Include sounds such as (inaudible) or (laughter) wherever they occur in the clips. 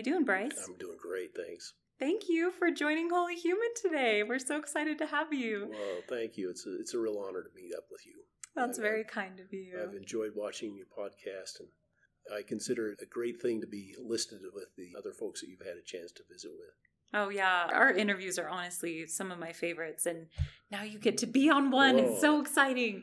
you doing, Bryce? I'm doing great, thanks. Thank you for joining wHoly Human today. We're so excited to have you. Well, thank you. It's a, it's a real honor to meet up with you. That's I've- uh, very kind of you. I've enjoyed watching your podcast, and I consider it a great thing to be listed with the other folks that you've had a chance to visit with. Oh yeah, our interviews are honestly some of my favorites, and now you get to be on one. It's so exciting.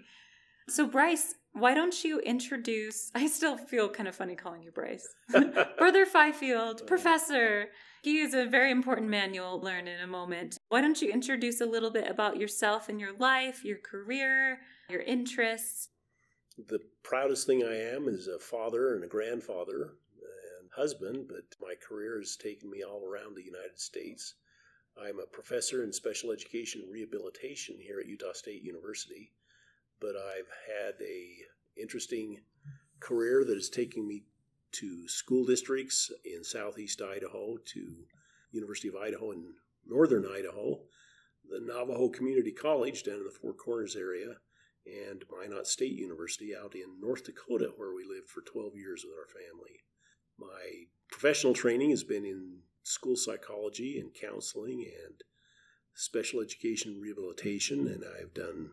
So Bryce, why don't you introduce? (laughs) I still feel kind of funny calling you Bryce, (laughs) Brother Fifield, Professor. He is a very important man. You'll learn in a moment. Why don't you introduce a little bit about yourself and your life, your career, your interests? the proudest thing I am is a father and a grandfather and husband, but my career has taken me all around the United States. I'm a professor in special education rehabilitation here at Utah State University, but I've had a interesting career that is taking me to school districts in southeast Idaho, to University of Idaho in northern Idaho, the Navajo Community College down in the Four Corners area, and Minot State University out in North Dakota, where we lived for 12 years with our family. My professional training has been in school psychology and counseling and special education rehabilitation, and I've done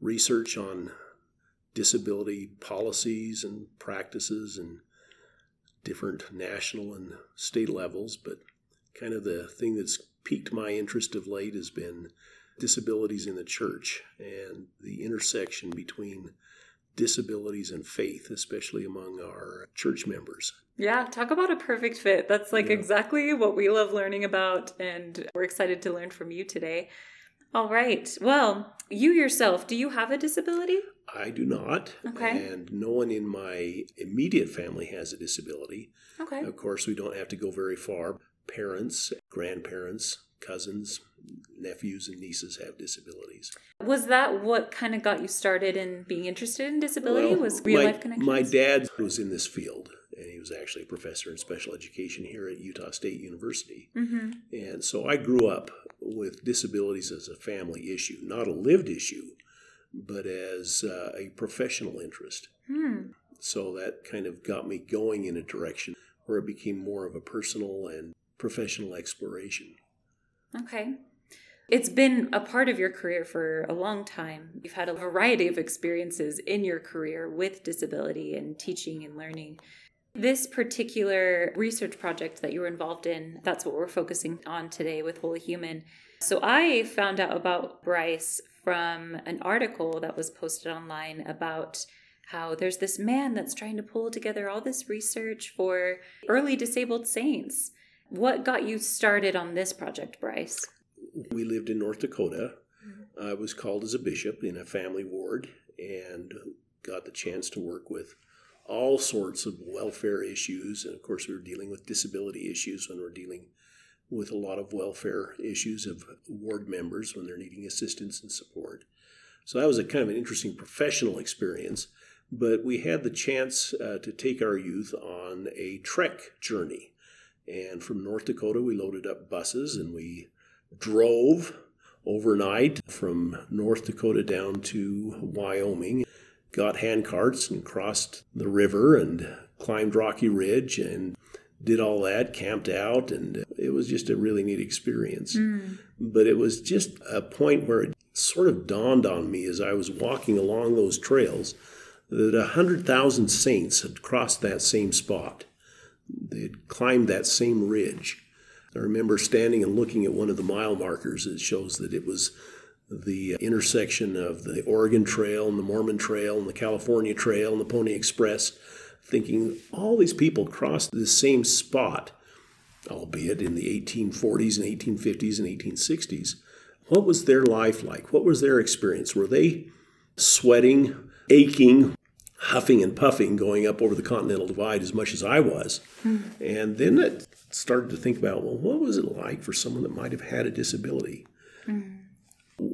research on disability policies and practices and different national and state levels. But kind of the thing that's piqued my interest of late has been disabilities in the church and the intersection between disabilities and faith, especially among our church members. Yeah, talk about a perfect fit. That's like Yeah. exactly what we love learning about, and we're excited to learn from you today. All right. Well, you yourself, do you have a disability? I do not, Okay. and no one in my immediate family has a disability. Okay. Of course, we don't have to go very far. Parents, grandparents, cousins, nephews, and nieces have disabilities. Was that what kind of got you started in being interested in disability? Well, was real my, life connections? My dad was in this field, and he was actually a professor in special education here at Utah State University. Mm-hmm. And so I grew up with disabilities as a family issue, not a lived issue, but as uh, a professional interest. Hmm. So that kind of got me going in a direction where it became more of a personal and professional exploration. Okay. It's been a part of your career for a long time. You've had a variety of experiences in your career with disability and teaching and learning. This particular research project that you were involved in, that's what we're focusing on today with wHoly Human. So I found out about Bryce from an article that was posted online about how there's this man that's trying to pull together all this research for early disabled saints. What got you started on this project, Bryce? We lived in North Dakota. Mm-hmm. I was called as a bishop in a family ward and got the chance to work with all sorts of welfare issues. And of course, we were dealing with disability issues when we're dealing with a lot of welfare issues of ward members when they're needing assistance and support. So that was a kind of an interesting professional experience. But we had the chance uh, to take our youth on a trek journey. And from North Dakota, we loaded up buses and we drove overnight from North Dakota down to Wyoming, got hand carts and crossed the river and climbed Rocky Ridge and did all that, camped out, and it was just a really neat experience. Mm. But it was just a point where it sort of dawned on me as I was walking along those trails that a hundred thousand saints had crossed that same spot. They had climbed that same ridge. I remember standing and looking at one of the mile markers. It shows that it was the intersection of the Oregon Trail and the Mormon Trail and the California Trail and the Pony Express, thinking all these people crossed the same spot, albeit in the 1840s and 1850s and 1860s. What was their life like? What was their experience? Were they sweating, aching, huffing and puffing going up over the Continental Divide as much as I was? Hmm. And then it started to think about, well, what was it like for someone that might have had a disability? Hmm.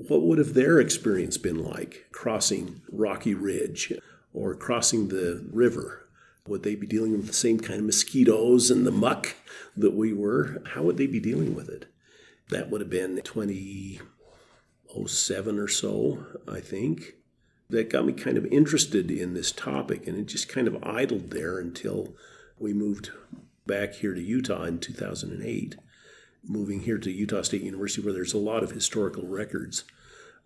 What would have their experience been like crossing Rocky Ridge or crossing the river? Would they be dealing with the same kind of mosquitoes and the muck that we were? How would they be dealing with it? That would have been 2007 or so, I think. That got me kind of interested in this topic, and it just kind of idled there until we moved back here to Utah in 2008. Moving here to Utah State University, where there's a lot of historical records,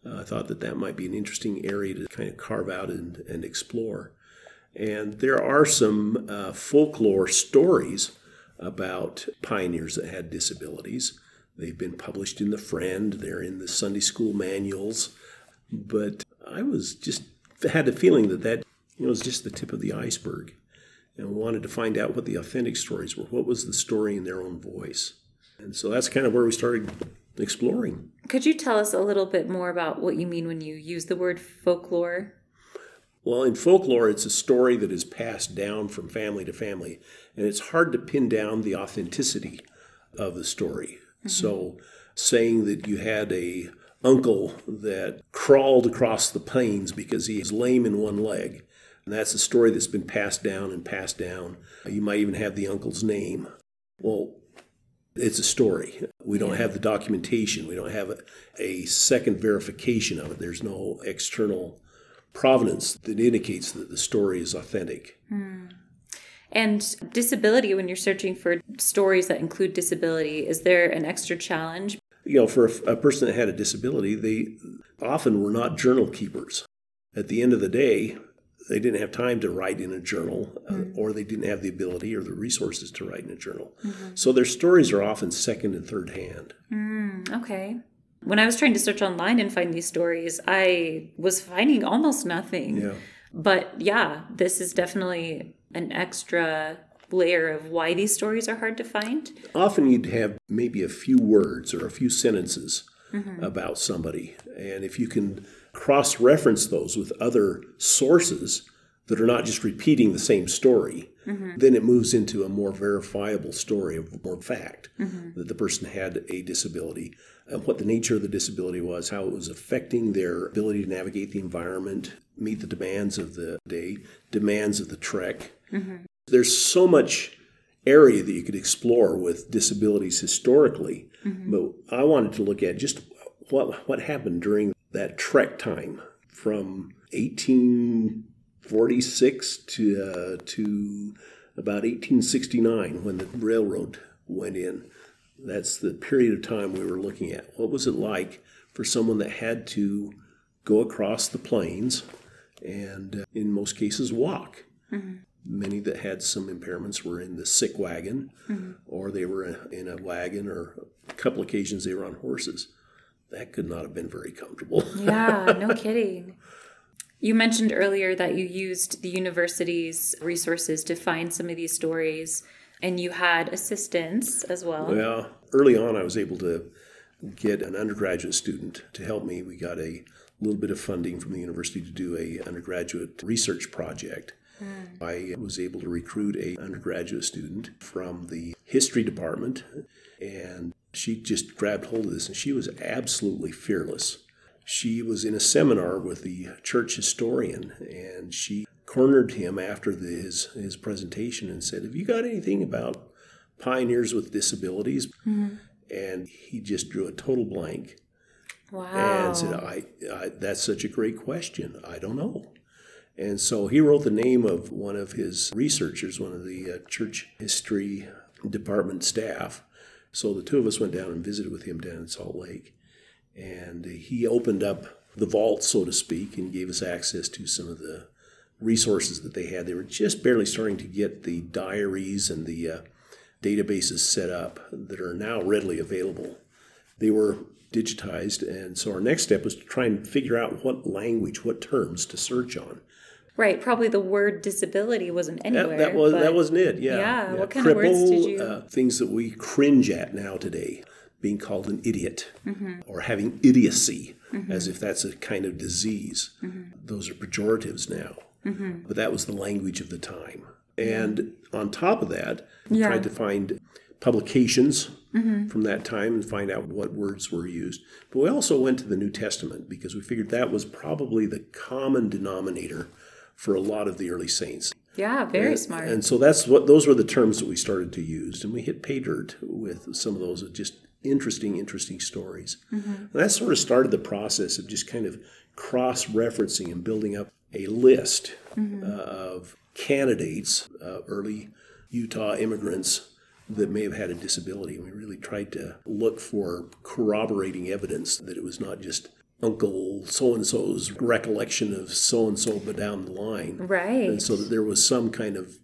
uh, I thought that that might be an interesting area to kind of carve out and, and explore. And there are some uh, folklore stories about pioneers that had disabilities. They've been published in The Friend, they're in the Sunday school manuals. But I was just had a feeling that that you know, was just the tip of the iceberg and wanted to find out what the authentic stories were. What was the story in their own voice? And so that's kind of where we started exploring. Could you tell us a little bit more about what you mean when you use the word folklore? Well, in folklore, it's a story that is passed down from family to family, and it's hard to pin down the authenticity of the story. Mm-hmm. So, saying that you had a uncle that crawled across the plains because he is lame in one leg, and that's a story that's been passed down and passed down. You might even have the uncle's name. Well, it's a story. We don't have the documentation. We don't have a, a, second verification of it. There's no external provenance that indicates that the story is authentic. Hmm. And disability, when you're searching for stories that include disability, is there an extra challenge? You know, for a, a person that had a disability, they often were not journal keepers. At the end of the day, they didn't have time to write in a journal, uh, mm-hmm. or they didn't have the ability or the resources to write in a journal. Mm-hmm. So their stories are often second and third hand. Mm, okay. When I was trying to search online and find these stories, I was finding almost nothing. Yeah. But yeah, this is definitely an extra layer of why these stories are hard to find. Often you'd have maybe a few words or a few sentences mm-hmm. about somebody. And if you can cross reference those with other sources that are not just repeating the same story, mm-hmm. then it moves into a more verifiable story of more fact mm-hmm. that the person had a disability, and what the nature of the disability was, how it was affecting their ability to navigate the environment, meet the demands of the day, demands of the trek. Mm-hmm. There's so much area that you could explore with disabilities historically, mm-hmm. but I wanted to look at just what what happened during that trek time from 1846 to uh, to about 1869 when the railroad went in. That's the period of time we were looking at. What was it like for someone that had to go across the plains and, uh, in most cases, walk? Mm-hmm. Many that had some impairments were in the sick wagon, mm-hmm. or they were in a wagon, or a couple occasions they were on horses that could not have been very comfortable. (laughs) yeah, no kidding. You mentioned earlier that you used the university's resources to find some of these stories, and you had assistance as well. Well, early on, I was able to get an undergraduate student to help me. We got a little bit of funding from the university to do a undergraduate research project. Mm. I was able to recruit a undergraduate student from the history department and she just grabbed hold of this and she was absolutely fearless. She was in a seminar with the church historian and she cornered him after the, his, his presentation and said, Have you got anything about pioneers with disabilities? Mm-hmm. And he just drew a total blank. Wow. And said, I, I, That's such a great question. I don't know. And so he wrote the name of one of his researchers, one of the uh, church history department staff, so the two of us went down and visited with him down in Salt Lake. And he opened up the vault, so to speak, and gave us access to some of the resources that they had. They were just barely starting to get the diaries and the uh, databases set up that are now readily available. They were digitized, and so our next step was to try and figure out what language, what terms to search on. Right, probably the word disability wasn't anywhere. That, that was that wasn't it. Yeah. Yeah. yeah. What kind Cripple, of words did you? Uh, things that we cringe at now today, being called an idiot mm-hmm. or having idiocy, mm-hmm. as if that's a kind of disease. Mm-hmm. Those are pejoratives now. Mm-hmm. But that was the language of the time. And on top of that, we yeah. tried to find publications mm-hmm. from that time and find out what words were used. But we also went to the New Testament because we figured that was probably the common denominator for a lot of the early saints. Yeah, very and, smart. And so that's what those were the terms that we started to use, and we hit pay dirt with some of those just interesting, interesting stories. Mm-hmm. That sort of started the process of just kind of cross referencing and building up a list mm-hmm. uh, of candidates, uh, early Utah immigrants that may have had a disability. And We really tried to look for corroborating evidence that it was not just Uncle so and so's recollection of so and so, but down the line. Right. And so that there was some kind of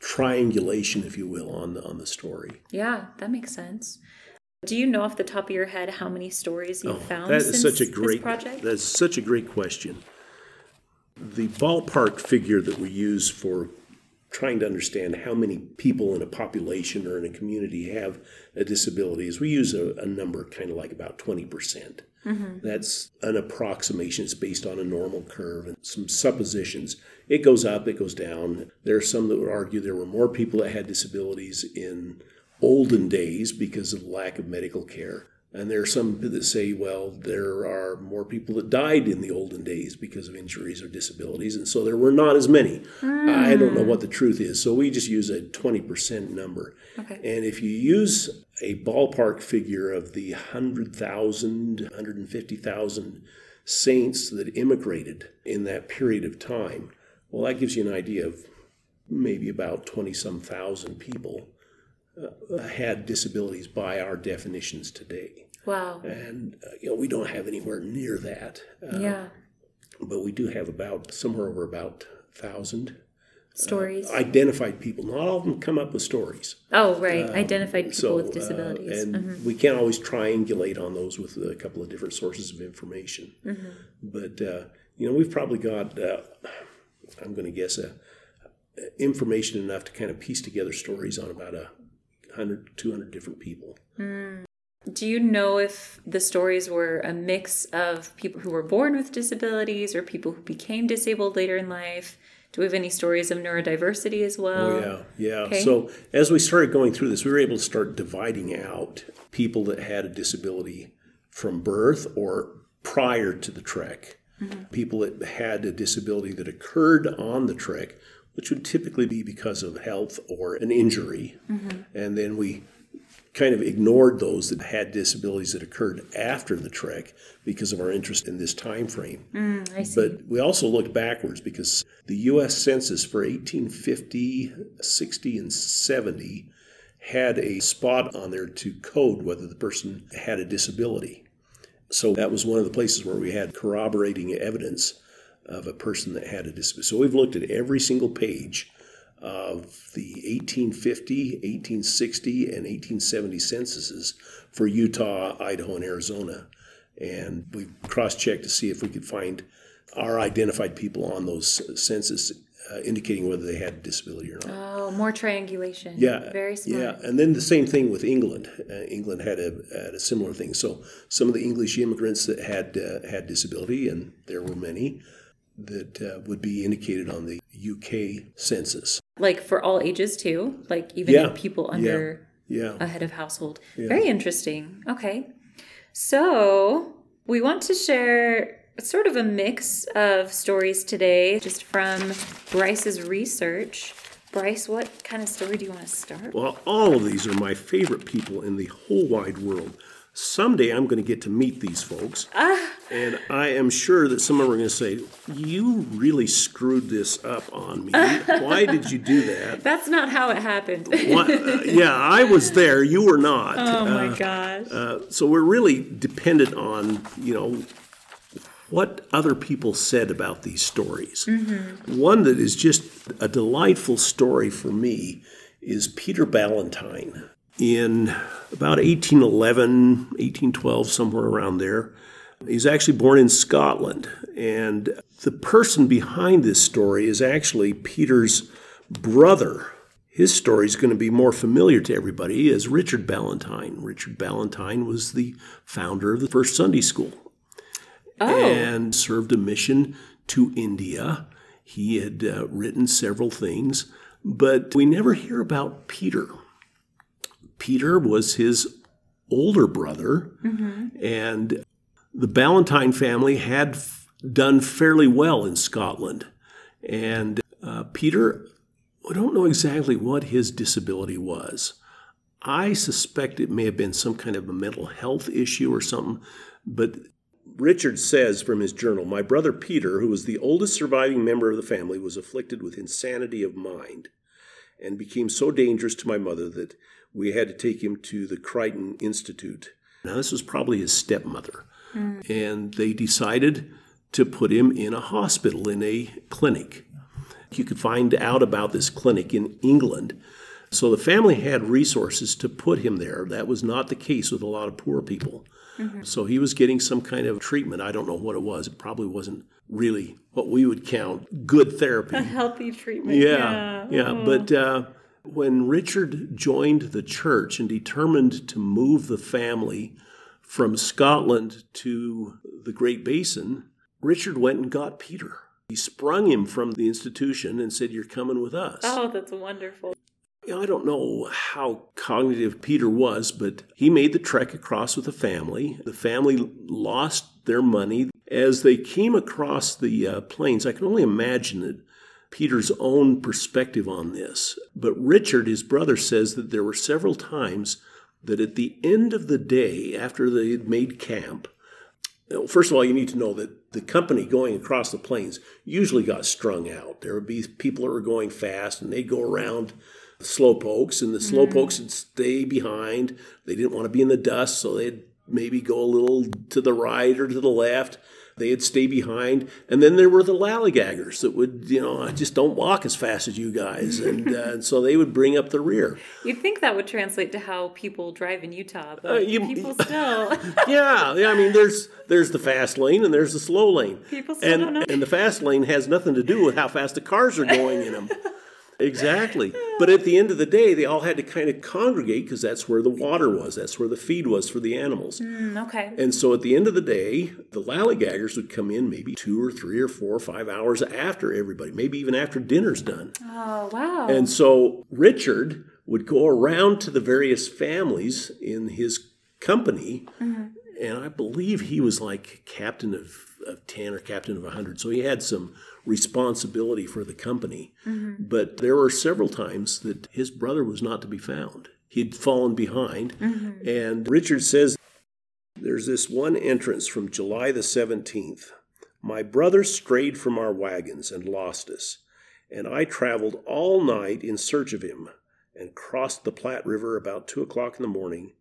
triangulation, if you will, on the on the story. Yeah, that makes sense. Do you know off the top of your head how many stories you've oh, found that is such a great project? That's such a great question. The ballpark figure that we use for trying to understand how many people in a population or in a community have a disability is we use a, a number kind of like about 20%. percent mm hmm That's an approximation. It's based on a normal curve and some suppositions. It goes up, it goes down. There are some that would argue there were more people that had disabilities in olden days because of lack of medical care. And there are some that say, well, there are more people that died in the olden days because of injuries or disabilities, and so there were not as many. Mm. I don't know what the truth is, so we just use a 20% number. Okay. And if you use a ballpark figure of the 100,000, 150,000 saints that immigrated in that period of time, well, that gives you an idea of maybe about 20 some thousand people uh, had disabilities by our definitions today. Wow. And, uh, you know, we don't have anywhere near that. Uh, yeah. But we do have about somewhere over about 1,000 stories. Uh, identified people. Not all of them come up with stories. Oh, right. Um, identified people so, with uh, disabilities. and mm-hmm. we can't always triangulate on those with a couple of different sources of information. Mm-hmm. But, uh, you know, we've probably got, I'm going to guess, a, information enough to kind of piece together stories on about a 100, 200 different people. Mm. Do you know if the stories were a mix of people who were born with disabilities or people who became disabled later in life? Do we have any stories of neurodiversity as well? Oh, yeah, yeah. Okay. So, as we started going through this, we were able to start dividing out people that had a disability from birth or prior to the trek. Mm-hmm. People that had a disability that occurred on the trek, which would typically be because of health or an injury. Mm-hmm. And then we kind of ignored those that had disabilities that occurred after the trek because of our interest in this time frame. Mm, but we also looked backwards because the U.S. Census for 1850, 60, and 70 had a spot on there to code whether the person had a disability. So that was one of the places where we had corroborating evidence of a person that had a disability. So we've looked at every single page of the 1850, 1860, and 1870 censuses for Utah, Idaho, and Arizona. And we cross checked to see if we could find our identified people on those census uh, indicating whether they had a disability or not. Oh, more triangulation. Yeah. Very smart. Yeah. And then the same thing with England. Uh, England had a, had a similar thing. So some of the English immigrants that had, uh, had disability, and there were many, that uh, would be indicated on the UK census. Like for all ages too, like even yeah. people under yeah. yeah. a head of household. Yeah. Very interesting. Okay. So we want to share sort of a mix of stories today, just from Bryce's research. Bryce, what kind of story do you want to start? Well, all of these are my favorite people in the whole wide world someday I'm going to get to meet these folks. Ah. And I am sure that some of them are going to say, You really screwed this up on me. (laughs) Why did you do that? That's not how it happened. uh, yeah, I was there. You were not. Oh, my uh, gosh. Uh, so we're really dependent on, you know, what other people said about these stories. Mm-hmm. One that is just a delightful story for me is Peter Ballantyne in about 1811, 1812, somewhere around there. He's actually born in Scotland. And the person behind this story is actually Peter's brother. His story is going to be more familiar to everybody as Richard Ballantyne. Richard Ballantyne was the founder of the first Sunday school oh. and served a mission to India. He had uh, written several things, but we never hear about Peter. Peter was his older brother, mm-hmm. and the Ballantyne family had f- done fairly well in Scotland. And uh, Peter, I don't know exactly what his disability was. I suspect it may have been some kind of a mental health issue or something, but Richard says from his journal My brother Peter, who was the oldest surviving member of the family, was afflicted with insanity of mind and became so dangerous to my mother that we had to take him to the Crichton Institute. Now, this was probably his stepmother. Mm. And they decided to put him in a hospital, in a clinic. You could find out about this clinic in England. So the family had resources to put him there. That was not the case with a lot of poor people. Mm-hmm. So he was getting some kind of treatment. I don't know what it was. It probably wasn't really what we would count good therapy. A healthy treatment. Yeah. Yeah. yeah. Oh. But uh, when Richard joined the church and determined to move the family from Scotland to the Great Basin, Richard went and got Peter. He sprung him from the institution and said, You're coming with us. Oh, that's wonderful. I don't know how cognitive Peter was, but he made the trek across with the family. The family lost their money. As they came across the uh, plains, I can only imagine it, Peter's own perspective on this. But Richard, his brother, says that there were several times that at the end of the day, after they had made camp, first of all, you need to know that the company going across the plains usually got strung out. There would be people that were going fast and they'd go around the slowpokes, and the slowpokes mm. would stay behind. They didn't want to be in the dust, so they'd maybe go a little to the right or to the left. They'd stay behind. And then there were the lallygaggers that would, you know, I just don't walk as fast as you guys. And, uh, and so they would bring up the rear. You'd think that would translate to how people drive in Utah, but uh, you, people (laughs) still. yeah, yeah. I mean, there's there's the fast lane and there's the slow lane. People still and, don't know. And the fast lane has nothing to do with how fast the cars are going in them. (laughs) Exactly. But at the end of the day, they all had to kind of congregate because that's where the water was. That's where the feed was for the animals. Mm, okay. And so at the end of the day, the lallygaggers would come in maybe two or three or four or five hours after everybody, maybe even after dinner's done. Oh, wow. And so Richard would go around to the various families in his company. Mm-hmm. And I believe he was like captain of, of 10 or captain of 100. So he had some responsibility for the company. Mm-hmm. But there were several times that his brother was not to be found. He'd fallen behind. Mm-hmm. And Richard says there's this one entrance from July the 17th. My brother strayed from our wagons and lost us, and I traveled all night in search of him and crossed the Platte River about two o'clock in the morning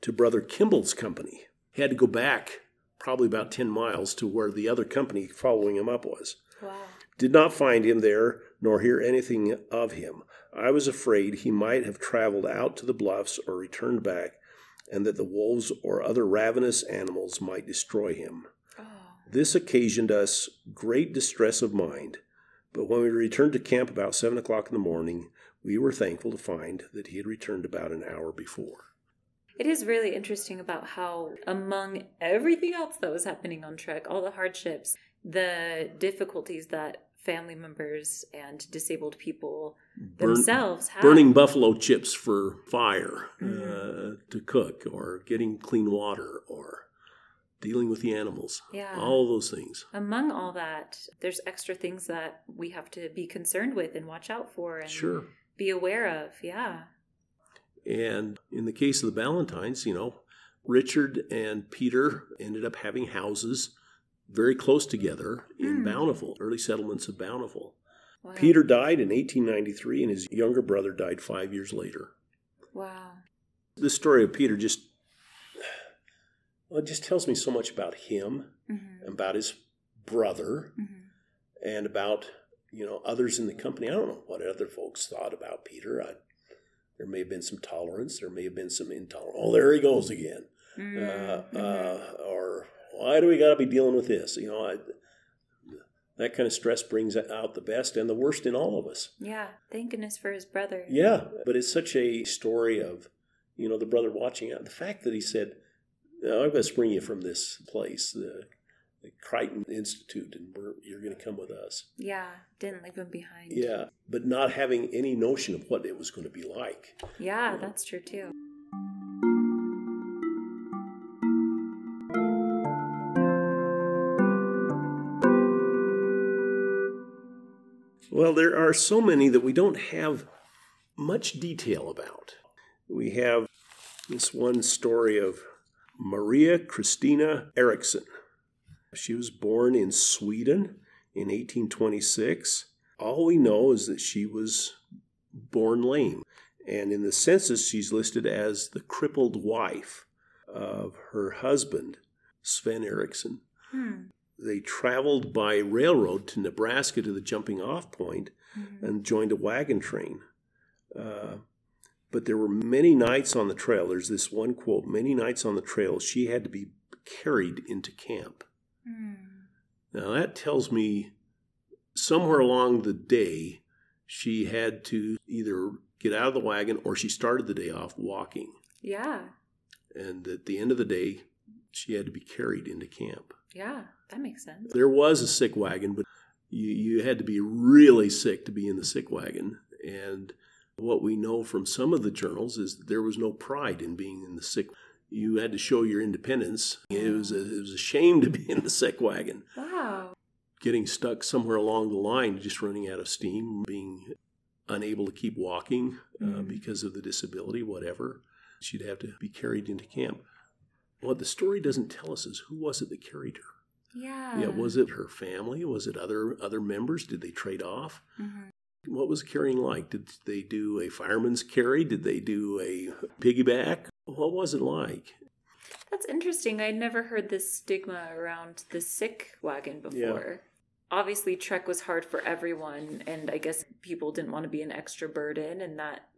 to Brother Kimball's company. He had to go back probably about 10 miles to where the other company following him up was. Wow. Did not find him there, nor hear anything of him. I was afraid he might have traveled out to the bluffs or returned back, and that the wolves or other ravenous animals might destroy him. Oh. This occasioned us great distress of mind, but when we returned to camp about seven o'clock in the morning, we were thankful to find that he had returned about an hour before. It is really interesting about how, among everything else that was happening on Trek, all the hardships, the difficulties that family members and disabled people Burn, themselves have. Burning buffalo chips for fire mm-hmm. uh, to cook, or getting clean water, or dealing with the animals. Yeah. All those things. Among all that, there's extra things that we have to be concerned with and watch out for and sure. be aware of. Yeah. And in the case of the Ballantynes, you know, Richard and Peter ended up having houses very close together in mm. Bountiful, early settlements of Bountiful. Wow. Peter died in 1893, and his younger brother died five years later. Wow. This story of Peter just well, it just tells me so much about him, mm-hmm. about his brother, mm-hmm. and about you know others in the company. I don't know what other folks thought about Peter. I, there may have been some tolerance. There may have been some intolerance. Oh, there he goes again. Mm-hmm. Uh, uh, or why do we got to be dealing with this? You know, I, that kind of stress brings out the best and the worst in all of us. Yeah, thank goodness for his brother. Yeah, but it's such a story of, you know, the brother watching out. The fact that he said, no, "I'm going to spring you from this place, the, the Crichton Institute, and you're going to come with us." Yeah, didn't leave him behind. Yeah, but not having any notion of what it was going to be like. Yeah, you know? that's true too. Well, there are so many that we don't have much detail about. We have this one story of Maria Christina Eriksson. She was born in Sweden in 1826. All we know is that she was born lame. And in the census, she's listed as the crippled wife of her husband, Sven Eriksson. Hmm. They traveled by railroad to Nebraska to the jumping off point Mhm. and joined a wagon train. Uh, but there were many nights on the trail. There's this one quote many nights on the trail, she had to be carried into camp. Hmm. Now, that tells me somewhere along the day, she had to either get out of the wagon or she started the day off walking. Yeah. And at the end of the day, she had to be carried into camp. Yeah. That makes sense. There was a sick wagon, but you, you had to be really sick to be in the sick wagon. And what we know from some of the journals is that there was no pride in being in the sick. You had to show your independence. It was a, it was a shame to be in the sick wagon. Wow. Getting stuck somewhere along the line, just running out of steam, being unable to keep walking uh, Mhm. because of the disability, whatever. She'd have to be carried into camp. What the story doesn't tell us is who was it that carried her. Yeah. Yeah, was it her family? Was it other other members? Did they trade off? Mhm. What was carrying like? Did they do a fireman's carry? Did they do a piggyback? What was it like? That's interesting. I'd never heard this stigma around the sick wagon before. Yeah. before. Obviously, Trek was hard for everyone, and I guess people didn't want to be an extra burden, and that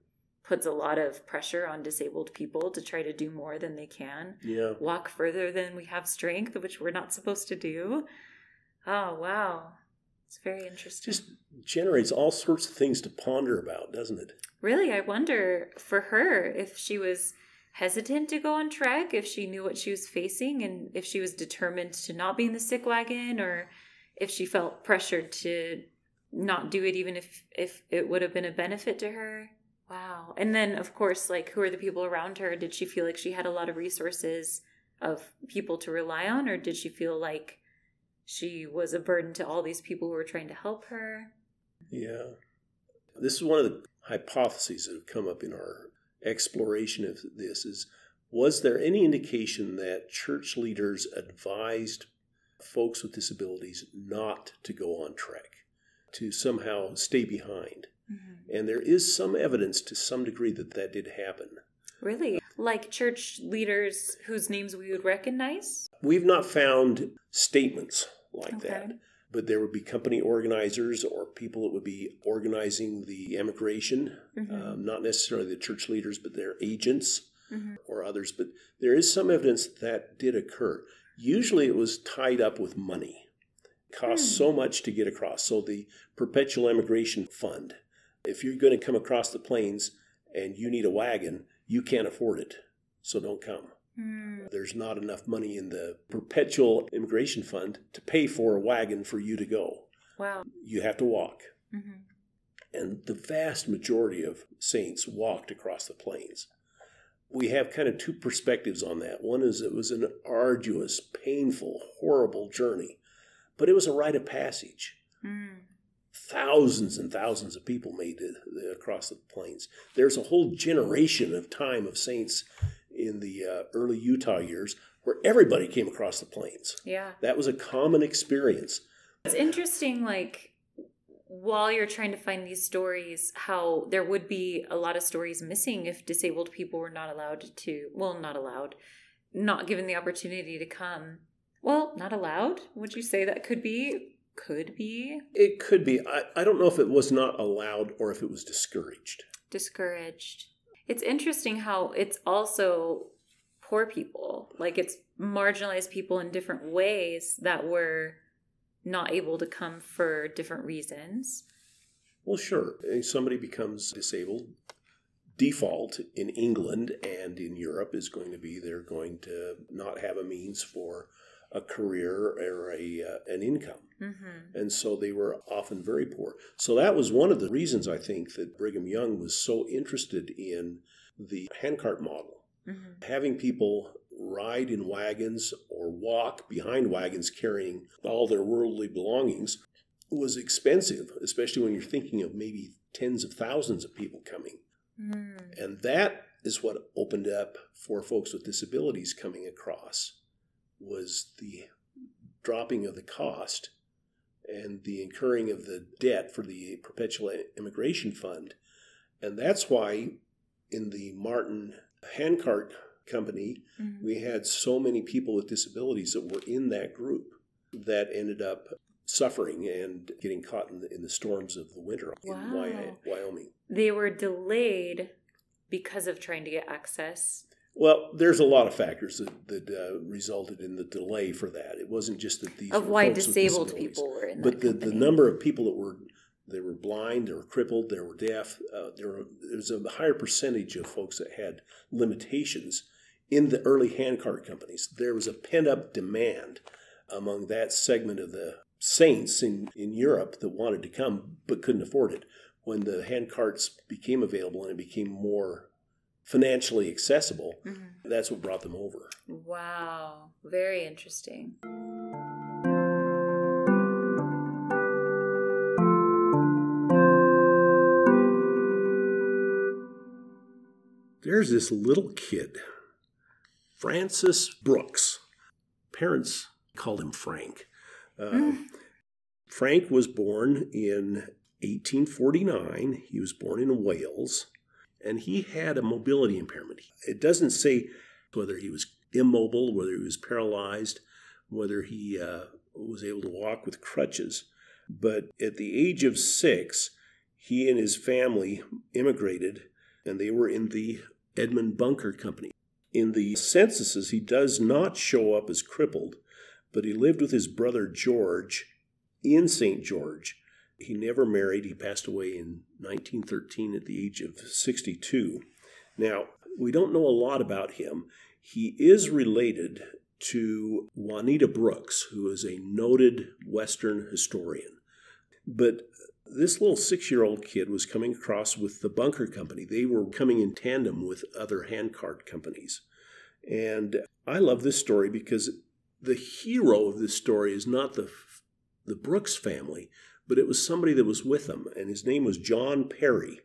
puts a lot of pressure on disabled people to try to do more than they can, Yeah, walk further than we have strength, which we're not supposed to do. Oh, wow. It's very interesting. just generates all sorts of things to ponder about, doesn't it? Really, I wonder for her if she was hesitant to go on trek, if she knew what she was facing, and if she was determined to not be in the sick wagon, or if she felt pressured to not do it, even if if it would have been a benefit to her. Wow. And then, of course, like who are the people around her? Did she feel like she had a lot of resources of people to rely on, or did she feel like she was a burden to all these people who were trying to help her? Yeah. This is one of the hypotheses that have come up in our exploration of this is was there any indication that church leaders advised folks with disabilities not to go on trek, to somehow stay behind? And there is some evidence to some degree that that did happen. Really? Like church leaders whose names we would recognize? We've not found statements like Okay. that, but there would be company organizers or people that would be organizing the emigration, Mhm. um, not necessarily the church leaders, but their agents Mhm. or others. But there is some evidence that did occur. Usually it was tied up with money. It cost Hmm. so much to get across. So the Perpetual Emigration Fund, if you're going to come across the plains and you need a wagon, you can't afford it. So don't come. Hmm. There's not enough money in the Perpetual Immigration Fund to pay for a wagon for you to go. Wow. You have to walk. hmm And the vast majority of saints walked across the plains. We have kind of two perspectives on that. One is it was an arduous, painful, horrible journey, but it was a rite of passage. Mm. Thousands and thousands of people made it uh, across the plains. There's a whole generation of time of saints in the uh, early Utah years where everybody came across the plains. Yeah. That was a common experience. It's interesting, like, while you're trying to find these stories, how there would be a lot of stories missing if disabled people were not allowed to, well, not allowed, not given the opportunity to come. Well, not allowed? Would you say that could be? Could be It could be. I, I don't know if it was not allowed or if it was discouraged. discouraged. It's interesting how it's also poor people, like it's marginalized people in different ways that were not able to come for different reasons. Well, sure. If somebody becomes disabled, default in England and in Europe is going to be they're going to not have a means for a career or a uh, an income. Mm-hmm. And so they were often very poor. So that was one of the reasons I think that Brigham Young was so interested in the handcart model. Mm-hmm. Having people ride in wagons or walk behind wagons carrying all their worldly belongings was expensive, especially when you're thinking of maybe tens of thousands of people coming. Mm. And that is what opened up for folks with disabilities coming across was the dropping of the cost and the incurring of the debt for the perpetual immigration fund and that's why in the martin handcart company mm-hmm. we had so many people with disabilities that were in that group that ended up suffering and getting caught in the, in the storms of the winter wow. in Wyoming. They were delayed because of trying to get access. Well, there's a lot of factors that, that uh, resulted in the delay for that. It wasn't just that these of why disabled people were in, but the, the number of people that were they were blind, they were crippled, they were deaf. Uh, there, were, there was a higher percentage of folks that had limitations in the early handcart companies. There was a pent up demand among that segment of the saints in, in Europe that wanted to come but couldn't afford it. When the handcarts became available and it became more financially accessible, mm-hmm. that's what brought them over. Wow, very interesting. There's this little kid, Francis Brooks. Parents called him Frank. Um, Frank was born in 1849. He was born in Wales, and he had a mobility impairment. It doesn't say whether he was immobile, whether he was paralyzed, whether he uh, was able to walk with crutches. But at the age of six, he and his family immigrated, and they were in the Edmund Bunker Company. In the censuses, he does not show up as crippled, but he lived with his brother George in St. George. He never married. He passed away in 1913 at the age of 62. Now, we don't know a lot about him. He is related to Juanita Brooks, who is a noted Western historian. But this little six year old kid was coming across with the Bunker Company. They were coming in tandem with other handcart companies. And I love this story because the hero of this story is not the the Brooks family, but it was somebody that was with them, and his name was John Parry.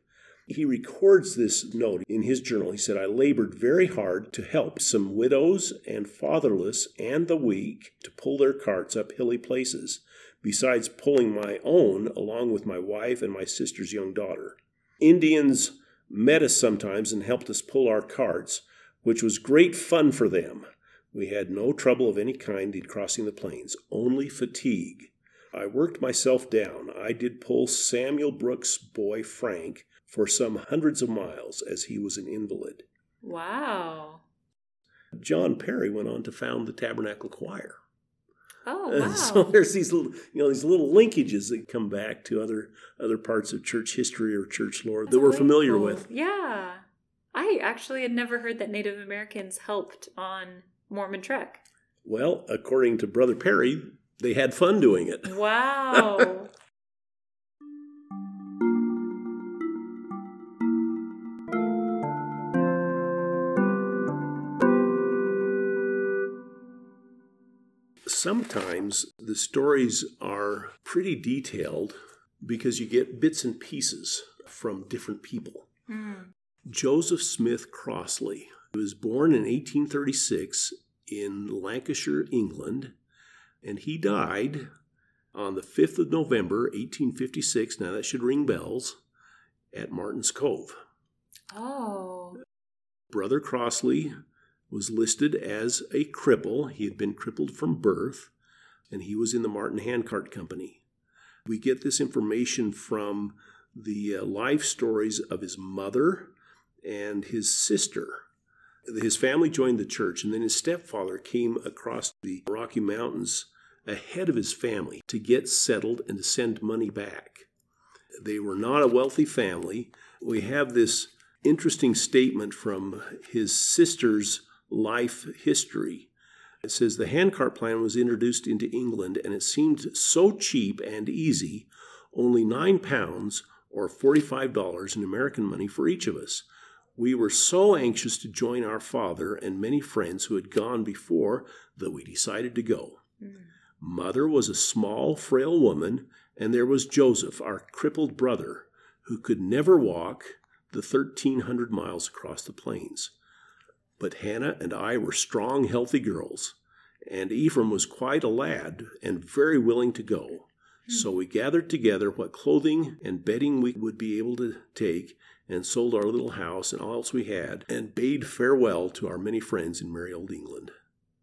He records this note in his journal. He said, I labored very hard to help some widows and fatherless and the weak to pull their carts up hilly places, besides pulling my own along with my wife and my sister's young daughter. Indians met us sometimes and helped us pull our carts, which was great fun for them. We had no trouble of any kind in crossing the plains, only fatigue. I worked myself down. I did pull Samuel Brooks' boy Frank for some hundreds of miles as he was an invalid. Wow. John Parry went on to found the Tabernacle Choir. Oh, (laughs) wow. so there's these little, you know, these little linkages that come back to other other parts of church history or church lore That's that we're familiar cool. with. Yeah. I actually had never heard that Native Americans helped on Mormon Trek. Well, according to Brother Parry, they had fun doing it. (laughs) Wow. Sometimes the stories are pretty detailed because you get bits and pieces from different people. Mm. Joseph Smith Crossley was born in 1836 in Lancashire, England, and he died on the 5th of November, 1856. Now that should ring bells at Martin's Cove. Oh. Brother Crossley was listed as a cripple. He had been crippled from birth, and he was in the Martin Handcart Company. We get this information from the uh, life stories of his mother and his sister. His family joined the church, and then his stepfather came across the Rocky Mountains ahead of his family to get settled and to send money back. They were not a wealthy family. We have this interesting statement from his sister's life history. It says the handcart plan was introduced into England and it seemed so cheap and easy, only nine pounds or $45 in American money for each of us. We were so anxious to join our father and many friends who had gone before that we decided to go. Mm. Mother was a small, frail woman, and there was Joseph, our crippled brother, who could never walk, the 1,300 miles across the plains. But Hannah and I were strong, healthy girls, and Ephraim was quite a lad and very willing to go. So we gathered together what clothing and bedding we would be able to take, and sold our little house and all else we had, and bade farewell to our many friends in merry old England.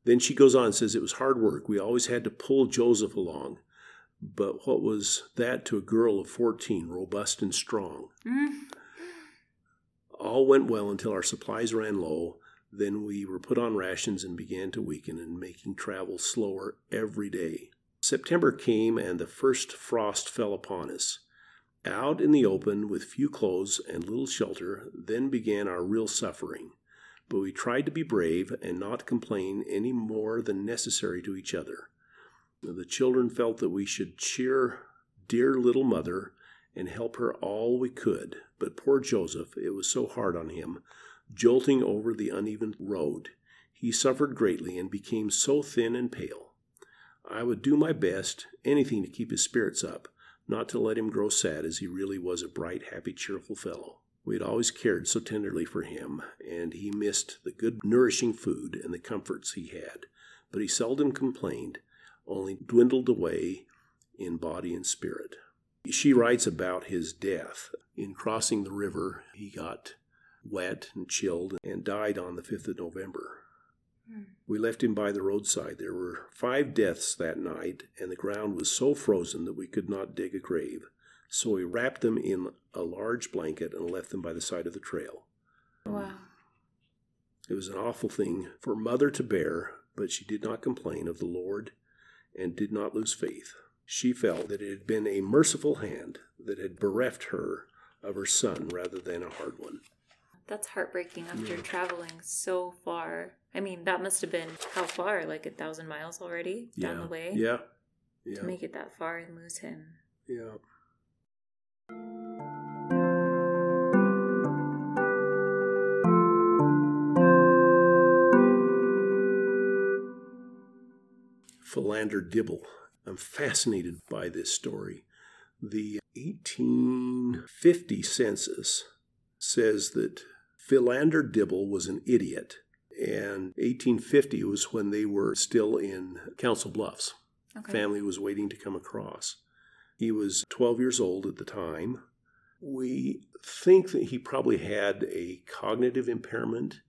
Then she goes on and says it was hard work. We always had to pull Joseph along. But what was that to a girl of 14, robust and strong? Mm. All went well until our supplies ran low. Then we were put on rations and began to weaken and making travel slower every day. September came and the first frost fell upon us. Out in the open with few clothes and little shelter, then began our real suffering. But we tried to be brave and not complain any more than necessary to each other. The children felt that we should cheer dear little mother and help her all we could. But poor Joseph, it was so hard on him, jolting over the uneven road. He suffered greatly and became so thin and pale. I would do my best, anything to keep his spirits up, not to let him grow sad, as he really was a bright, happy, cheerful fellow. We had always cared so tenderly for him, and he missed the good, nourishing food and the comforts he had. But he seldom complained, only dwindled away in body and spirit. She writes about his death. In crossing the river, he got wet and chilled and died on the 5th of November. Hmm. We left him by the roadside. There were five deaths that night, and the ground was so frozen that we could not dig a grave. So we wrapped them in a large blanket and left them by the side of the trail. Um, wow. It was an awful thing for mother to bear, but she did not complain of the Lord and did not lose faith. She felt that it had been a merciful hand that had bereft her of her son rather than a hard one. That's heartbreaking after traveling so far. I mean, that must have been how far? Like a thousand miles already down the way? Yeah. Yeah. To make it that far and lose him. yeah. Philander Dibble. I'm fascinated by this story. The 1850 census says that Philander Dibble was an idiot, and 1850 was when they were still in Council Bluffs. Okay. Family was waiting to come across. He was 12 years old at the time. We think that he probably had a cognitive impairment.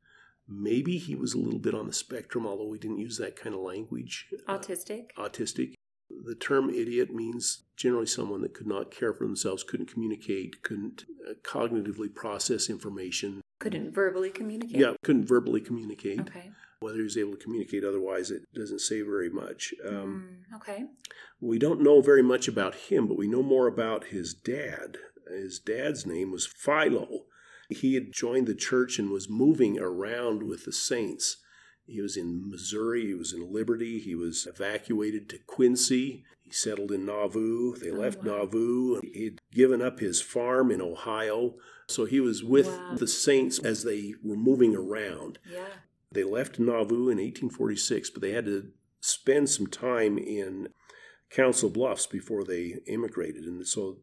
Maybe he was a little bit on the spectrum, although we didn't use that kind of language. Uh, Autistic? autistic. The term idiot means generally someone that could not care for themselves, couldn't communicate, couldn't uh, cognitively process information. Couldn't verbally communicate? Yeah, couldn't verbally communicate. Okay. Whether he was able to communicate otherwise, it doesn't say very much. Um, Mm, okay. We don't know very much about him, but we know more about his dad. His dad's name was Philo. He had joined the church and was moving around with the saints. He was in Missouri, he was in Liberty, he was evacuated to Quincy. He settled in Nauvoo. They Oh, left wow. Nauvoo. He'd given up his farm in Ohio. So he was with Wow. the saints as they were moving around. Yeah. They left Nauvoo in 1846, but they had to spend some time in Council Bluffs before they immigrated. And so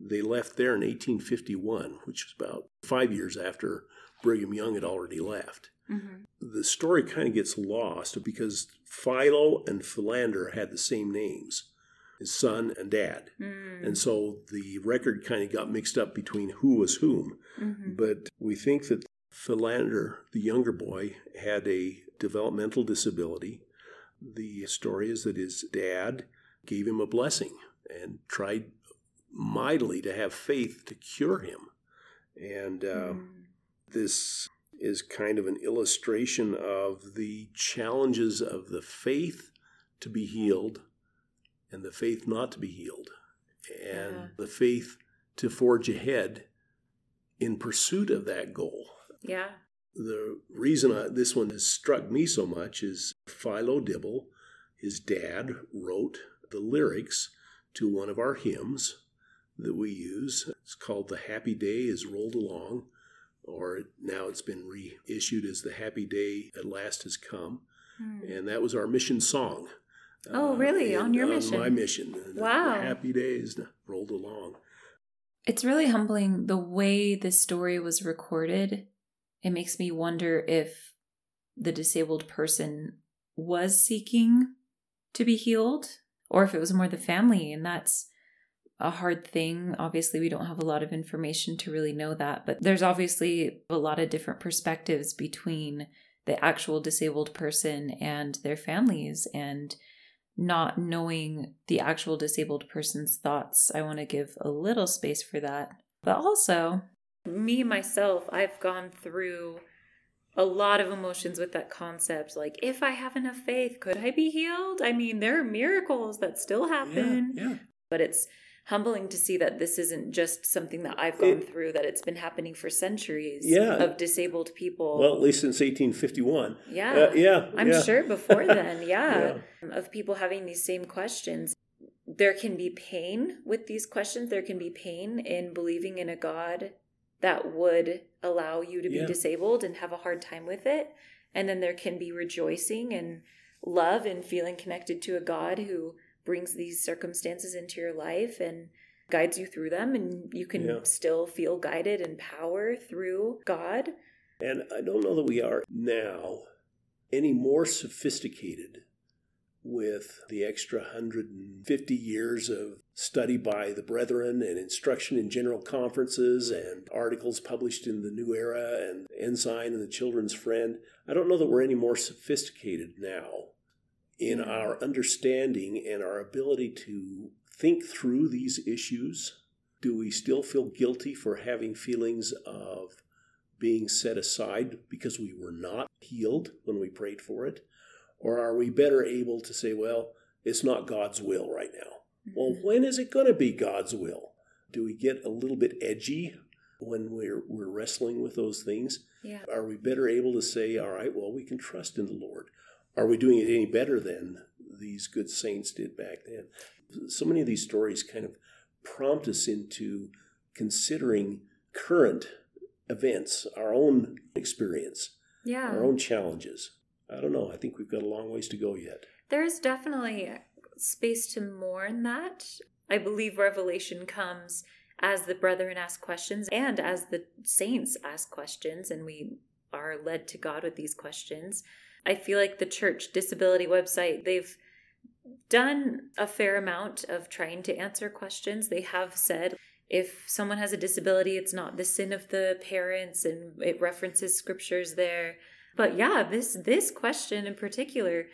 they left there in 1851, which was about five years after Brigham Young had already left. hmm The story kind of gets lost because Philo and Philander had the same names his son and dad. Mm. And so the record kind of got mixed up between who was whom. hmm But we think that Philander, the younger boy, had a developmental disability. The story is that his dad gave him a blessing and tried mightily to have faith to cure him. And uh, Mm. this is kind of an illustration of the challenges of the faith to be healed and the faith not to be healed, and Yeah. the faith to forge ahead in pursuit of that goal. Yeah. The reason I, this one has struck me so much is Philo Dibble, his dad, wrote the lyrics to one of our hymns that we use. It's called The Happy Day is Rolled Along, or now it's been reissued as The Happy Day at Last Has Come. Mm. And that was our mission song. Oh, uh, really? and On your on mission? my mission. Uh, wow. The happy days rolled along. It's really humbling the way this story was recorded. It makes me wonder if the disabled person was seeking to be healed or if it was more the family. And that's a hard thing. Obviously, we don't have a lot of information to really know that, but there's obviously a lot of different perspectives between the actual disabled person and their families and not knowing the actual disabled person's thoughts. I want to give a little space for that. But also, me myself, I've gone through a lot of emotions with that concept. Like, if I have enough faith, could I be healed? I mean, there are miracles that still happen. Yeah, yeah. But it's humbling to see that this isn't just something that I've gone it, through, that it's been happening for centuries yeah. of disabled people. Well, at least since 1851. Yeah. Uh, yeah. I'm yeah. sure before then, (laughs) yeah, yeah, of people having these same questions. There can be pain with these questions. There can be pain in believing in a God that would allow you to be disabled and have a hard time with it. And then there can be rejoicing and love and feeling connected to a God who brings these circumstances into your life and guides you through them and you can yeah. still feel guided and power through God. And I don't know that we are now any more sophisticated with the extra 150 years of study by the brethren and instruction in general conferences and articles published in the New Era and Ensign and the Children's Friend. I don't know that we're any more sophisticated now in our understanding and our ability to think through these issues? Do we still feel guilty for having feelings of being set aside because we were not healed when we prayed for it? Or are we better able to say, well, it's not God's will right now? Mm-hmm. Well, when is it going to be God's will? Do we get a little bit edgy when we're, we're wrestling with those things? Yeah. Are we better able to say, all right, well, we can trust in the Lord? Are we doing it any better than these good saints did back then? So many of these stories kind of prompt us into considering current events, our own experience, yeah. our own challenges. I don't know. I think we've got a long ways to go yet. There's definitely space to mourn that. I believe revelation comes as the brethren ask questions and as the saints ask questions, and we are led to God with these questions. I feel like the church disability website, they've done a fair amount of trying to answer questions. They have said if someone has a disability, it's not the sin of the parents, and it references scriptures there. But yeah, this this question in particular,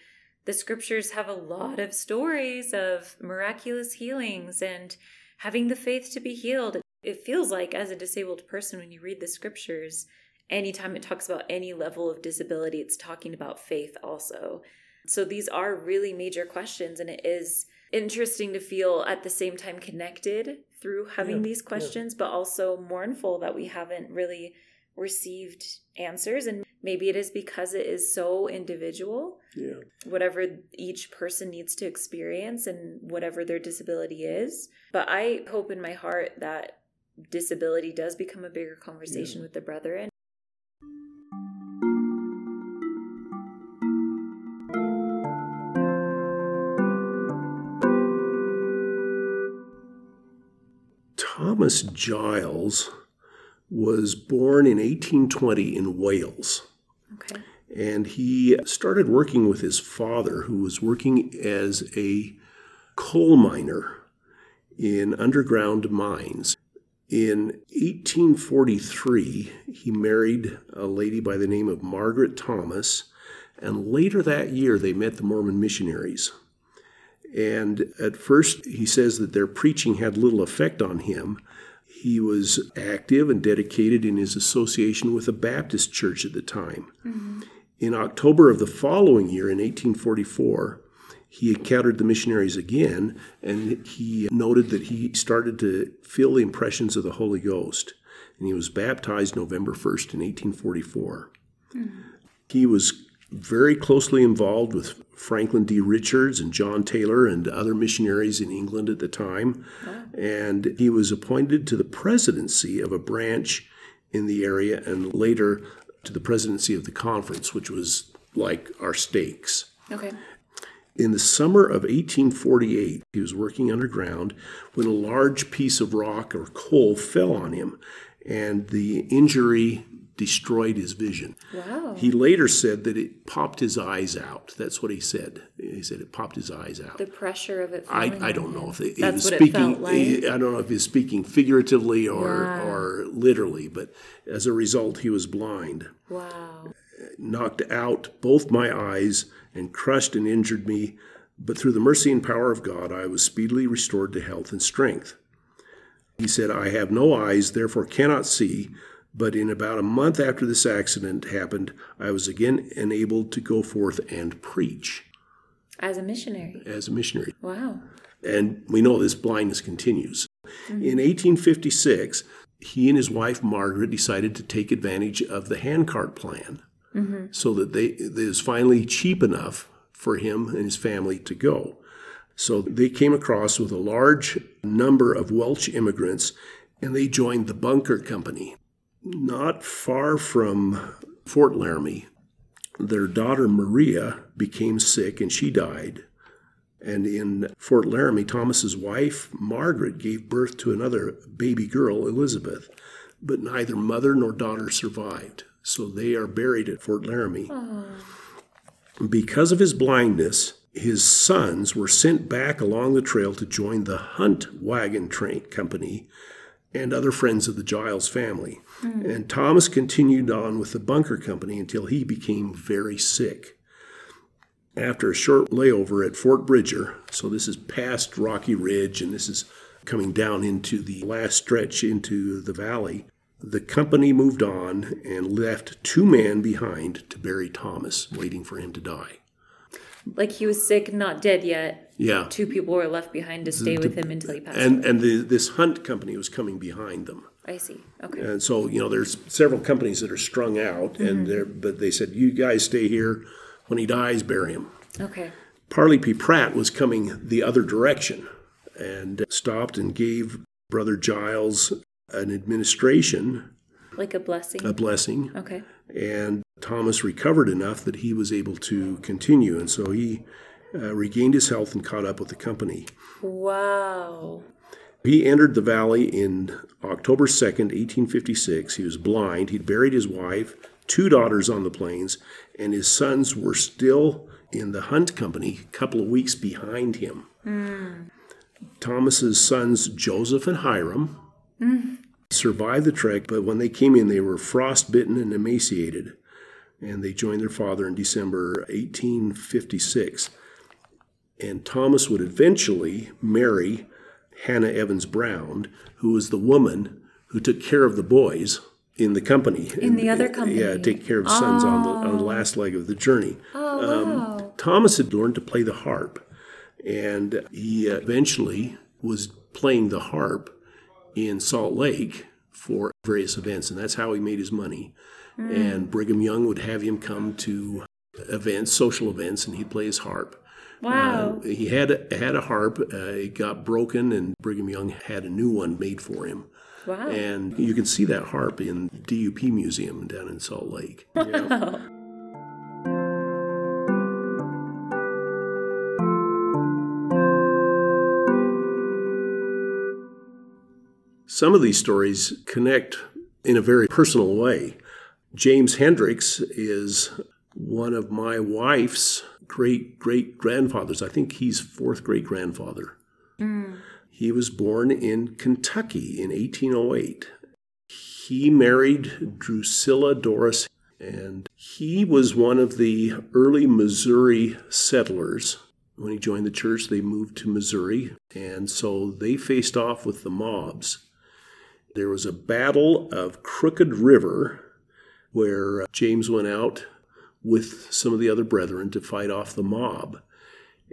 the scriptures have a lot of stories of miraculous healings and having the faith to be healed. It feels like as a disabled person when you read the scriptures, anytime it talks about any level of disability, it's talking about faith also. So these are really major questions, and it is interesting to feel at the same time connected through having yeah, these questions, yeah. but also mournful that we haven't really received answers. And maybe it is because it is so individual. Yeah. Whatever each person needs to experience and whatever their disability is. But I hope in my heart that disability does become a bigger conversation yeah. with the brethren Thomas Giles was born in 1820 in Wales. Okay. And he started working with his father, who was working as a coal miner in underground mines. In 1843, he married a lady by the name of Margaret Thomas, and later that year they met the Mormon missionaries. And at first, he says that their preaching had little effect on him. He was active and dedicated in his association with a Baptist church at the time. Mm-hmm. In October of the following year, in 1844, he encountered the missionaries again, and he noted that he started to feel the impressions of the Holy Ghost. And he was baptized November 1st in 1844. Mm-hmm. He was very closely involved with Franklin D. Richards and John Taylor and other missionaries in England at the time. Wow. And he was appointed to the presidency of a branch in the area and later to the presidency of the conference, which was like our stakes. Okay. In the summer of 1848, he was working underground when a large piece of rock or coal fell on him, and the injury destroyed his vision. Wow. He later said that it popped his eyes out. That's what he said. He said it popped his eyes out. The pressure of it. I, eh, I don't know if it, was speaking. like. I don't know if he's speaking figuratively or or literally, but as a result, he was blind, Wow. knocked out both my eyes, and crushed and injured me. But through the mercy and power of God, I was speedily restored to health and strength. He said, I have no eyes, therefore cannot see. But in about a month after this accident happened, I was again enabled to go forth and preach As a missionary. as a missionary. Wow. And we know this blindness continues. Mm-hmm. In 1856, he and his wife Margaret decided to take advantage of the handcart plan mm-hmm. so that they it was finally cheap enough for him and his family to go. So they came across with a large number of Welsh immigrants and they joined the Bunker Company. Not far from Fort Laramie, their daughter Maria became sick and she died. And in Fort Laramie, Thomas's wife, Margaret, gave birth to another baby girl, Elizabeth, but neither mother nor daughter survived. So they are buried at Fort Laramie. Because of his blindness, his sons were sent back along the trail to join the Hunt Wagon Train Company and other friends of the Giles family. And Thomas continued on with the Bunker Company until he became very sick after a short layover at Fort Bridger, so this is past Rocky Ridge and this is coming down into the last stretch into the valley, the company moved on and left two men behind to bury Thomas, waiting for him to die. Like he was sick, not dead yet. Yeah. Two people were left behind to stay with him until he passed. And and the, this hunt company was coming behind them. I see. Okay. And so, you know, there's several companies that are strung out and mm-hmm. they're but they said, You guys stay here. When he dies, bury him. Okay. Parley P. Pratt was coming the other direction and stopped and gave Brother Giles an administration, Like a blessing. a blessing, okay. and Thomas recovered enough that he was able to continue. And so he uh, regained his health and caught up with the company. Wow. He entered the valley in October 2nd, 1856. He was blind. He'd buried his wife, two daughters on the plains, and his sons were still in the hunt company, a couple of weeks behind him. Thomas's sons, Joseph and Hiram, survived the trek, but when they came in, they were frostbitten and emaciated. And they joined their father in December 1856. And Thomas would eventually marry Hannah Evans Brown, who was the woman who took care of the boys in the company. In the other uh, company. Yeah, take care of the sons on, the, on the oh. last leg of the journey. Oh, um, wow. Thomas had learned to play the harp, and he eventually was playing the harp in Salt Lake for various events, and that's how he made his money. And Brigham Young would have him come to events, social events, and he'd play his harp. wow. Uh, he had a, had a harp. Uh, it got broken, and Brigham Young had a new one made for him. wow. And you can see that harp in DUP Museum down in Salt Lake. (laughs) Yeah. Some of these stories connect in a very personal way. James Hendricks is one of my wife's great great grandfathers. I think he's fourth great grandfather. Mm. He was born in Kentucky in 1808. He married Drusilla Dorris, and he was one of the early Missouri settlers. When he joined the church, they moved to Missouri, and so they faced off with the mobs. There was a battle of Crooked River where uh, James went out with some of the other brethren to fight off the mob.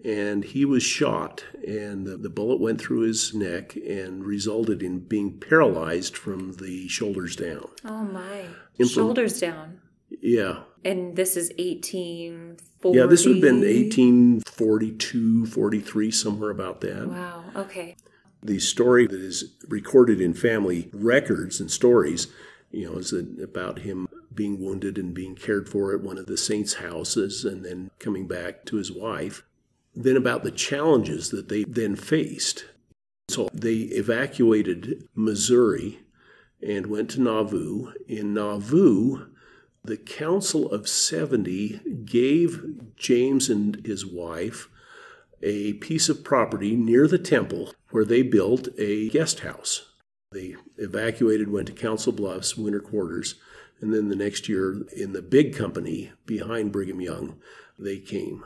And he was shot, and the, the bullet went through his neck and resulted in being paralyzed from the shoulders down. oh, my. Shoulders down. Yeah. And this is 1840. Yeah, this would have been 1842, 43, somewhere about that. Wow. Okay. The story that is recorded in family records and stories, you know, is about him being wounded and being cared for at one of the saints' houses and then coming back to his wife. then about the challenges that they then faced. So they evacuated Missouri and went to Nauvoo. In Nauvoo, the Council of 70 gave James and his wife a piece of property near the temple where they built a guest house. They evacuated, went to Council Bluffs, winter quarters, and then the next year in the big company behind Brigham Young, they came.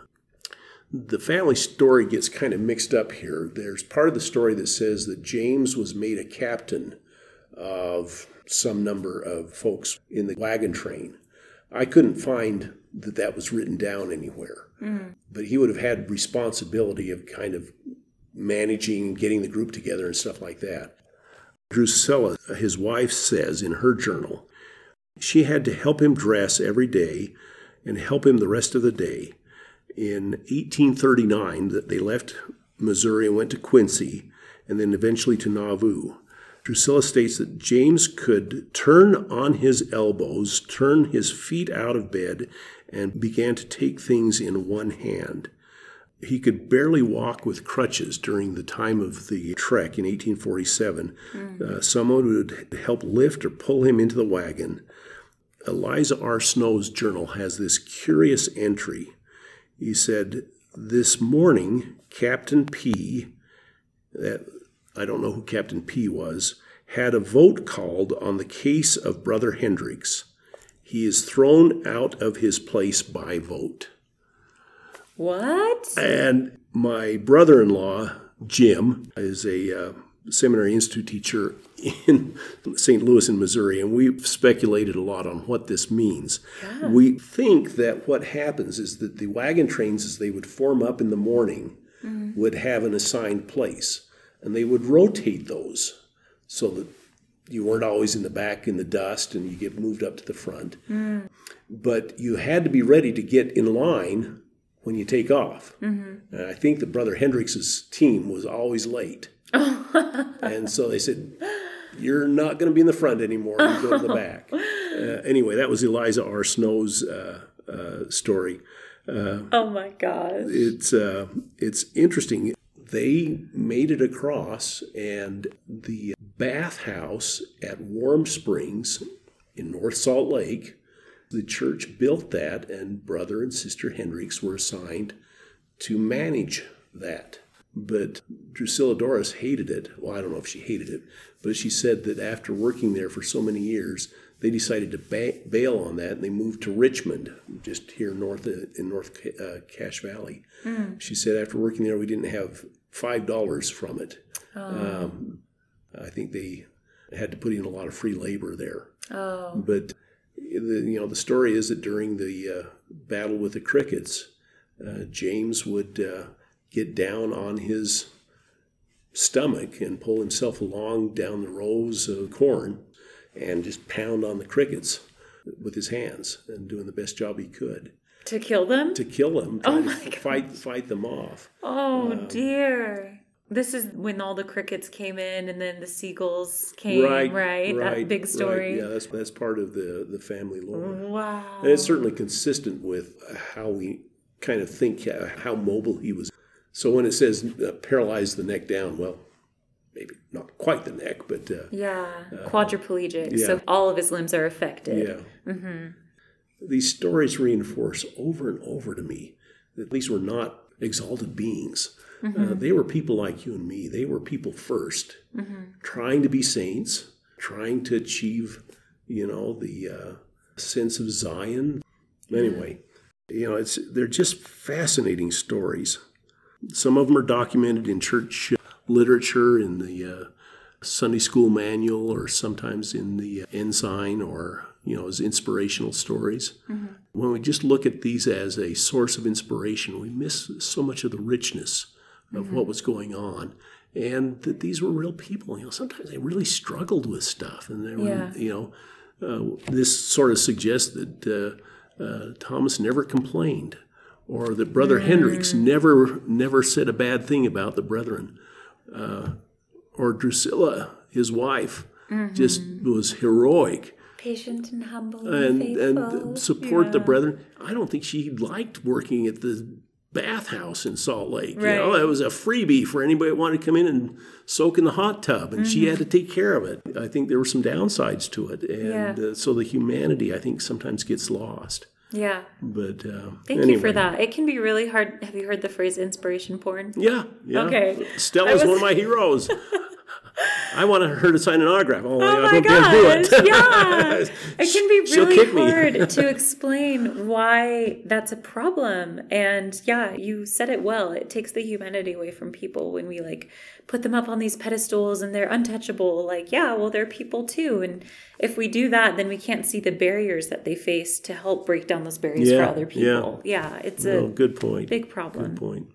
The family story gets kind of mixed up here. There's part of the story that says that James was made a captain of some number of folks in the wagon train. I couldn't find that that was written down anywhere. Mm. But he would have had responsibility of kind of managing, getting the group together, and stuff like that. Drusilla, his wife, says in her journal, she had to help him dress every day and help him the rest of the day. In 1839, that they left Missouri and went to Quincy, and then eventually to Nauvoo. Drusilla states that James could turn on his elbows, turn his feet out of bed, and began to take things in one hand. He could barely walk with crutches during the time of the trek in 1847. Mm. Uh, someone would help lift or pull him into the wagon. Eliza R. Snow's journal has this curious entry. He said, This morning, Captain P, that I don't know who Captain P was, had a vote called on the case of Brother Hendricks. He is thrown out of his place by vote. What? And my brother in law, Jim, is a uh, seminary institute teacher in (laughs) St. Louis in Missouri, and we've speculated a lot on what this means. Yeah. We think that what happens is that the wagon trains, as they would form up in the morning, mm-hmm. would have an assigned place, and they would rotate those so that you weren't always in the back in the dust and you get moved up to the front. Mm. But you had to be ready to get in line when you take off. Mm-hmm. And I think that Brother Hendricks's team was always late. (laughs) and so they said, You're not going to be in the front anymore. You go to the back. (laughs) Uh, anyway, that was Eliza R. Snow's uh, uh, story. Uh, oh my gosh. It's, uh, it's interesting. They made it across, and the bathhouse at Warm Springs in North Salt Lake. The church built that, and Brother and Sister Hendricks were assigned to manage that. But Drusilla Dorris hated it. Well, I don't know if she hated it, but she said that after working there for so many years, they decided to ba- bail on that and they moved to Richmond, just here north of, in North uh, Cache Valley. Mm. She said after working there, we didn't have five dollars from it. Oh. Um, I think they had to put in a lot of free labor there. Oh. But the, you know, the story is that during the uh, battle with the crickets, uh, James would uh, get down on his stomach and pull himself along down the rows of corn and just pound on the crickets with his hands and doing the best job he could. To kill them? To kill them oh my God. fight fight them off. Oh um, dear this is when all the crickets came in and then the seagulls came, right? Right, right that big story. Right. Yeah, that's that's part of the the family lore. Wow, and it's certainly consistent with how we kind of think how mobile he was. So when it says uh, paralyzed the neck down, well, maybe not quite the neck, but uh, yeah, uh, quadriplegic. Yeah. So all of his limbs are affected. Yeah. Mm-hmm. These stories reinforce over and over to me that these were not exalted beings uh, mm-hmm. Uh, they were people like you and me. They were people 1st mm-hmm. trying to be saints, trying to achieve, you know, the uh, sense of Zion. Anyway, you know, it's they're just fascinating stories. Some of them are documented in church literature, in the uh, Sunday school manual, or sometimes in the uh, ensign, or you know, as inspirational stories. Mm-hmm. When we just look at these as a source of inspiration, we miss so much of the richness of mm-hmm. what was going on and that these were real people you know sometimes they really struggled with stuff and they were yeah. you know uh, this sort of suggests that uh, uh, thomas never complained or that brother mm. hendricks never never said a bad thing about the brethren uh, or drusilla his wife mm-hmm. just was heroic patient and humble and, and, and support yeah. the brethren i don't think she liked working at the bathhouse in Salt Lake. You know, that was a freebie for anybody that wanted to come in and soak in the hot tub, and she had to take care of it. I think there were some downsides to it, and Yeah. uh, so the humanity I think sometimes gets lost. Yeah. But uh, Thank you for that. It can be really hard. Have you heard the phrase inspiration porn? Yeah, yeah. Okay. Stella's was- one of my heroes. (laughs) I want her to sign an autograph. Oh, Oh my gosh, it. yeah. (laughs) It can be really hard (laughs) to explain why that's a problem. And yeah, you said it well. It takes the humanity away from people when we like put them up on these pedestals and they're untouchable. Like, yeah, well, they're people too. And if we do that, then we can't see the barriers that they face to help break down those barriers Yeah, for other people. Yeah, yeah it's Oh, a good point. big problem. Good point.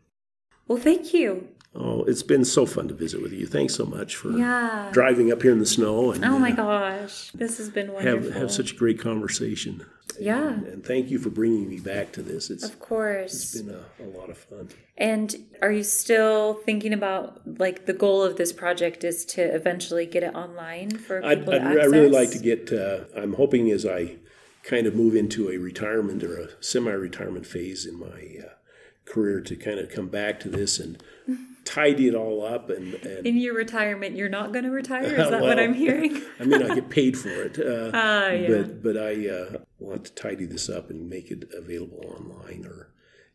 Well, thank you. Oh, it's been so fun to visit with you. Thanks so much for Yeah. driving up here in the snow and Oh my uh, gosh, this has been wonderful. have have such a great conversation. Yeah. And, and thank you for bringing me back to this. It's Of course. It's been a, a lot of fun. And are you still thinking about like the goal of this project is to eventually get it online for I'd, people I'd, to I really like to get. Uh, I'm hoping as I kind of move into a retirement or a semi-retirement phase in my uh, career to kind of come back to this and tidy it all up and, and In your retirement, you're not going to retire. Is (laughs) that what I'm hearing? (laughs) I mean, I get paid for it. Uh, (laughs) Ah, yeah. But but I uh, want to tidy this up and make it available online or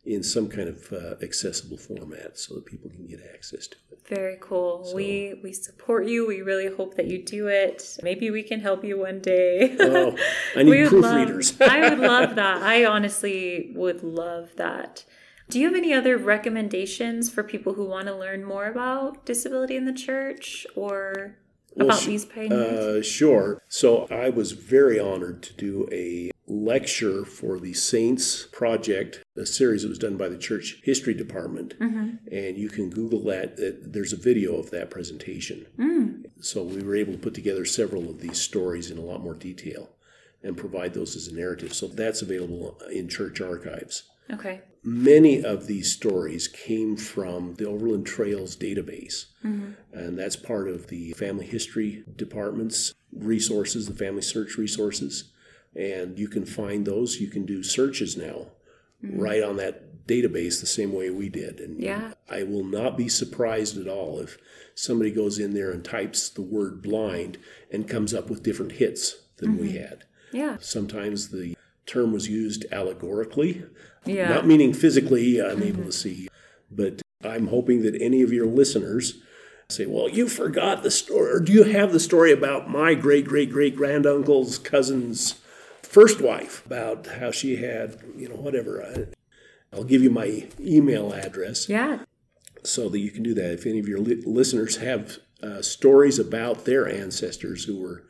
in some kind of uh, accessible format so that people can get access to it. Very cool. We we support you. We really hope that you do it. Maybe we can help you one day. Oh, I need We would love- proofreaders. I would love that. I honestly would love that. Do you have any other recommendations for people who want to learn more about disability in the church or Well, about sh- these pioneers? Uh, sure. So I was very honored to do a lecture for the Saints Project, a series that was done by the Church History Department. Mm-hmm. And you can Google that. Uh, there's a video of that presentation. Mm. So we were able to put together several of these stories in a lot more detail and provide those as a narrative. So that's available in church archives. Okay. Many of these stories came from the Overland Trails database, mm-hmm. and that's part of the Family History Department's resources, the Family Search resources. And you can find those. You can do searches now mm-hmm. right on that database the same way we did. And Yeah. I will not be surprised at all if somebody goes in there and types the word blind and comes up with different hits than we mm-hmm. had. Yeah. Sometimes the term was used allegorically, Yeah. not meaning physically unable to mm-hmm. see, but I'm hoping that any of your listeners say, Well, you forgot the story, or do you have the story about my great great great granduncle's cousin's first wife, about how she had, you know, whatever. I, I'll give you my email address yeah. so that you can do that. If any of your li- listeners have uh, stories about their ancestors who were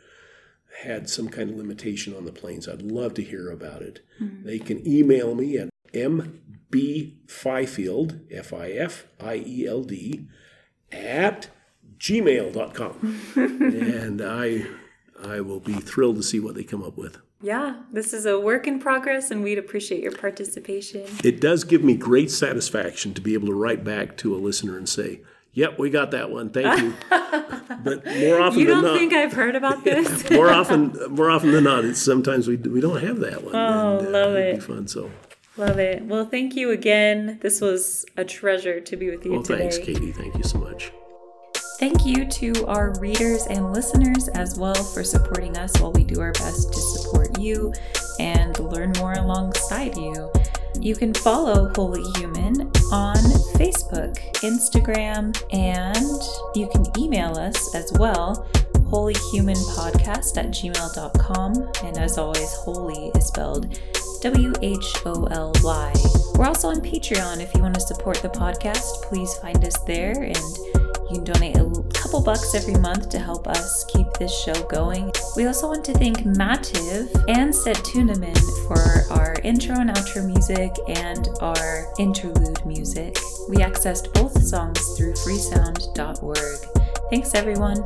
had some kind of limitation on the plains, I'd love to hear about it. Mm-hmm. They can email me at mbfifield, F I F I F I E L D, at gmail.com. (laughs) and I, I will be thrilled to see what they come up with. Yeah. This is a work in progress and we'd appreciate your participation. It does give me great satisfaction to be able to write back to a listener and say, Yep, we got that one. Thank you. (laughs) but more often You than don't think I've heard about (laughs) this? more often, more often than not, it's sometimes we we don't have that one. Oh, and, uh, love it'd it. Be fun. So, Love it. Well, thank you again. This was a treasure to be with you well, today. thanks, Katie. Thank you so much. Thank you to our readers and listeners as well for supporting us while we do our best to support you and learn more alongside you. You can follow wHoly Human on Facebook, Instagram, and you can email us as well, wholyhumanpodcast at gmail.com. And as always, holy is spelled W H O L Y. We're also on Patreon. If you want to support the podcast, please find us there and you can donate a couple bucks every month to help us keep this show going. We also want to thank Mativ and Setuniman for our intro and outro music and our interlude music. We accessed both songs through freesound.org. Thanks, everyone.